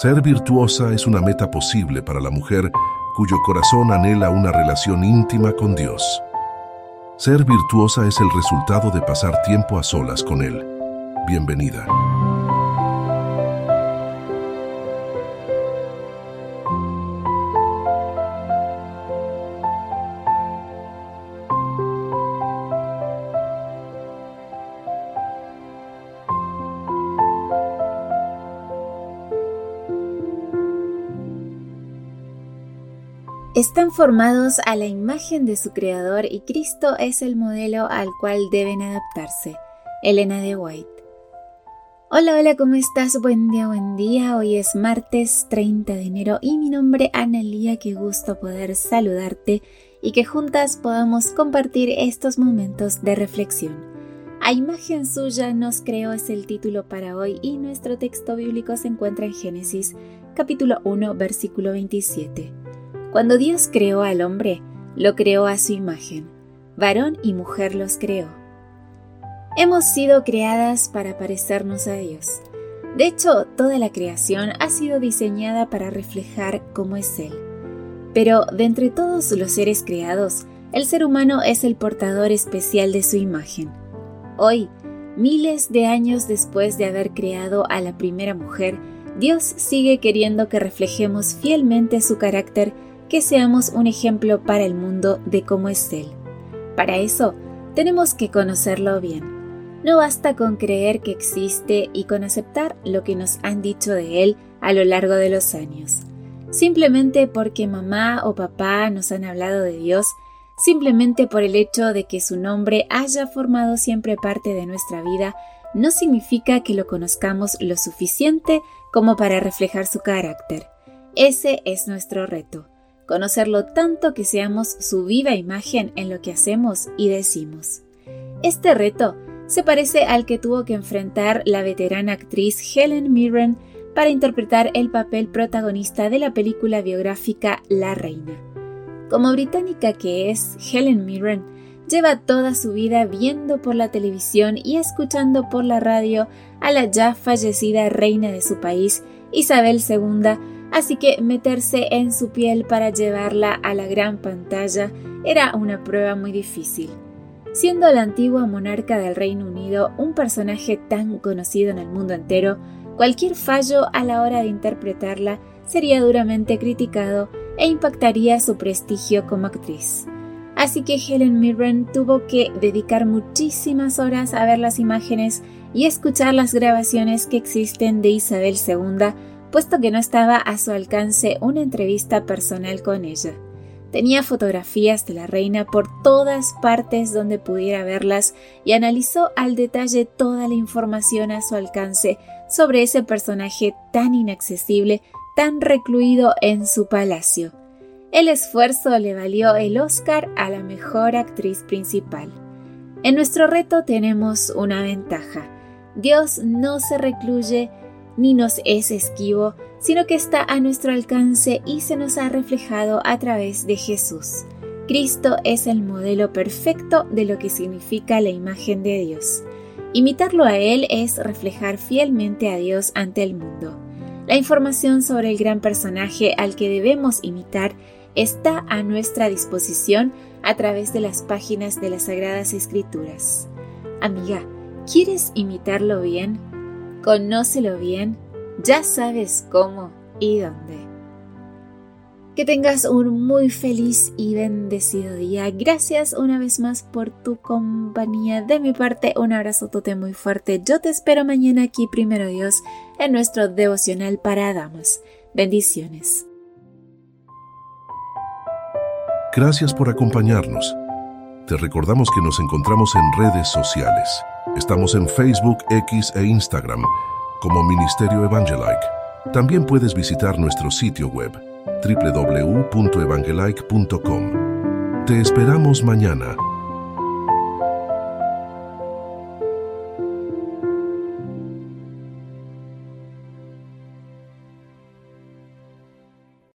Ser virtuosa es una meta posible para la mujer cuyo corazón anhela una relación íntima con Dios. Ser virtuosa es el resultado de pasar tiempo a solas con Él. Bienvenida. Están formados a la imagen de su creador y Cristo es el modelo al cual deben adaptarse. Elena de White. Hola, hola, ¿cómo estás? Buen día, buen día. Hoy es martes 30 de enero y mi nombre Analía. Qué gusto poder saludarte y que juntas podamos compartir estos momentos de reflexión. A imagen suya nos creó es el título para hoy y nuestro texto bíblico se encuentra en Génesis capítulo 1 versículo 27. Cuando Dios creó al hombre, lo creó a su imagen. Varón y mujer los creó. Hemos sido creadas para parecernos a Dios. De hecho, toda la creación ha sido diseñada para reflejar cómo es Él. Pero de entre todos los seres creados, el ser humano es el portador especial de su imagen. Hoy, miles de años después de haber creado a la primera mujer, Dios sigue queriendo que reflejemos fielmente su carácter que seamos un ejemplo para el mundo de cómo es Él. Para eso, tenemos que conocerlo bien. No basta con creer que existe y con aceptar lo que nos han dicho de Él a lo largo de los años. Simplemente porque mamá o papá nos han hablado de Dios, simplemente por el hecho de que su nombre haya formado siempre parte de nuestra vida, no significa que lo conozcamos lo suficiente como para reflejar su carácter. Ese es nuestro reto conocerlo tanto que seamos su viva imagen en lo que hacemos y decimos. Este reto se parece al que tuvo que enfrentar la veterana actriz Helen Mirren para interpretar el papel protagonista de la película biográfica La Reina. Como británica que es, Helen Mirren lleva toda su vida viendo por la televisión y escuchando por la radio a la ya fallecida reina de su país, Isabel II, así que meterse en su piel para llevarla a la gran pantalla era una prueba muy difícil. Siendo la antigua monarca del Reino Unido un personaje tan conocido en el mundo entero, cualquier fallo a la hora de interpretarla sería duramente criticado e impactaría su prestigio como actriz. Así que Helen Mirren tuvo que dedicar muchísimas horas a ver las imágenes y escuchar las grabaciones que existen de Isabel II puesto que no estaba a su alcance una entrevista personal con ella. Tenía fotografías de la reina por todas partes donde pudiera verlas y analizó al detalle toda la información a su alcance sobre ese personaje tan inaccesible, tan recluido en su palacio. El esfuerzo le valió el Oscar a la mejor actriz principal. En nuestro reto tenemos una ventaja. Dios no se recluye ni nos es esquivo, sino que está a nuestro alcance y se nos ha reflejado a través de Jesús. Cristo es el modelo perfecto de lo que significa la imagen de Dios. Imitarlo a Él es reflejar fielmente a Dios ante el mundo. La información sobre el gran personaje al que debemos imitar está a nuestra disposición a través de las páginas de las Sagradas Escrituras. Amiga, ¿quieres imitarlo bien? Conócelo bien, ya sabes cómo y dónde. Que tengas un muy feliz y bendecido día. Gracias una vez más por tu compañía. De mi parte, un abrazo tote muy fuerte. Yo te espero mañana aquí, primero Dios, en nuestro devocional para damas. Bendiciones. Gracias por acompañarnos. Te recordamos que nos encontramos en redes sociales. Estamos en Facebook, X e Instagram como Ministerio Evangelike. También puedes visitar nuestro sitio web www.evangelike.com. Te esperamos mañana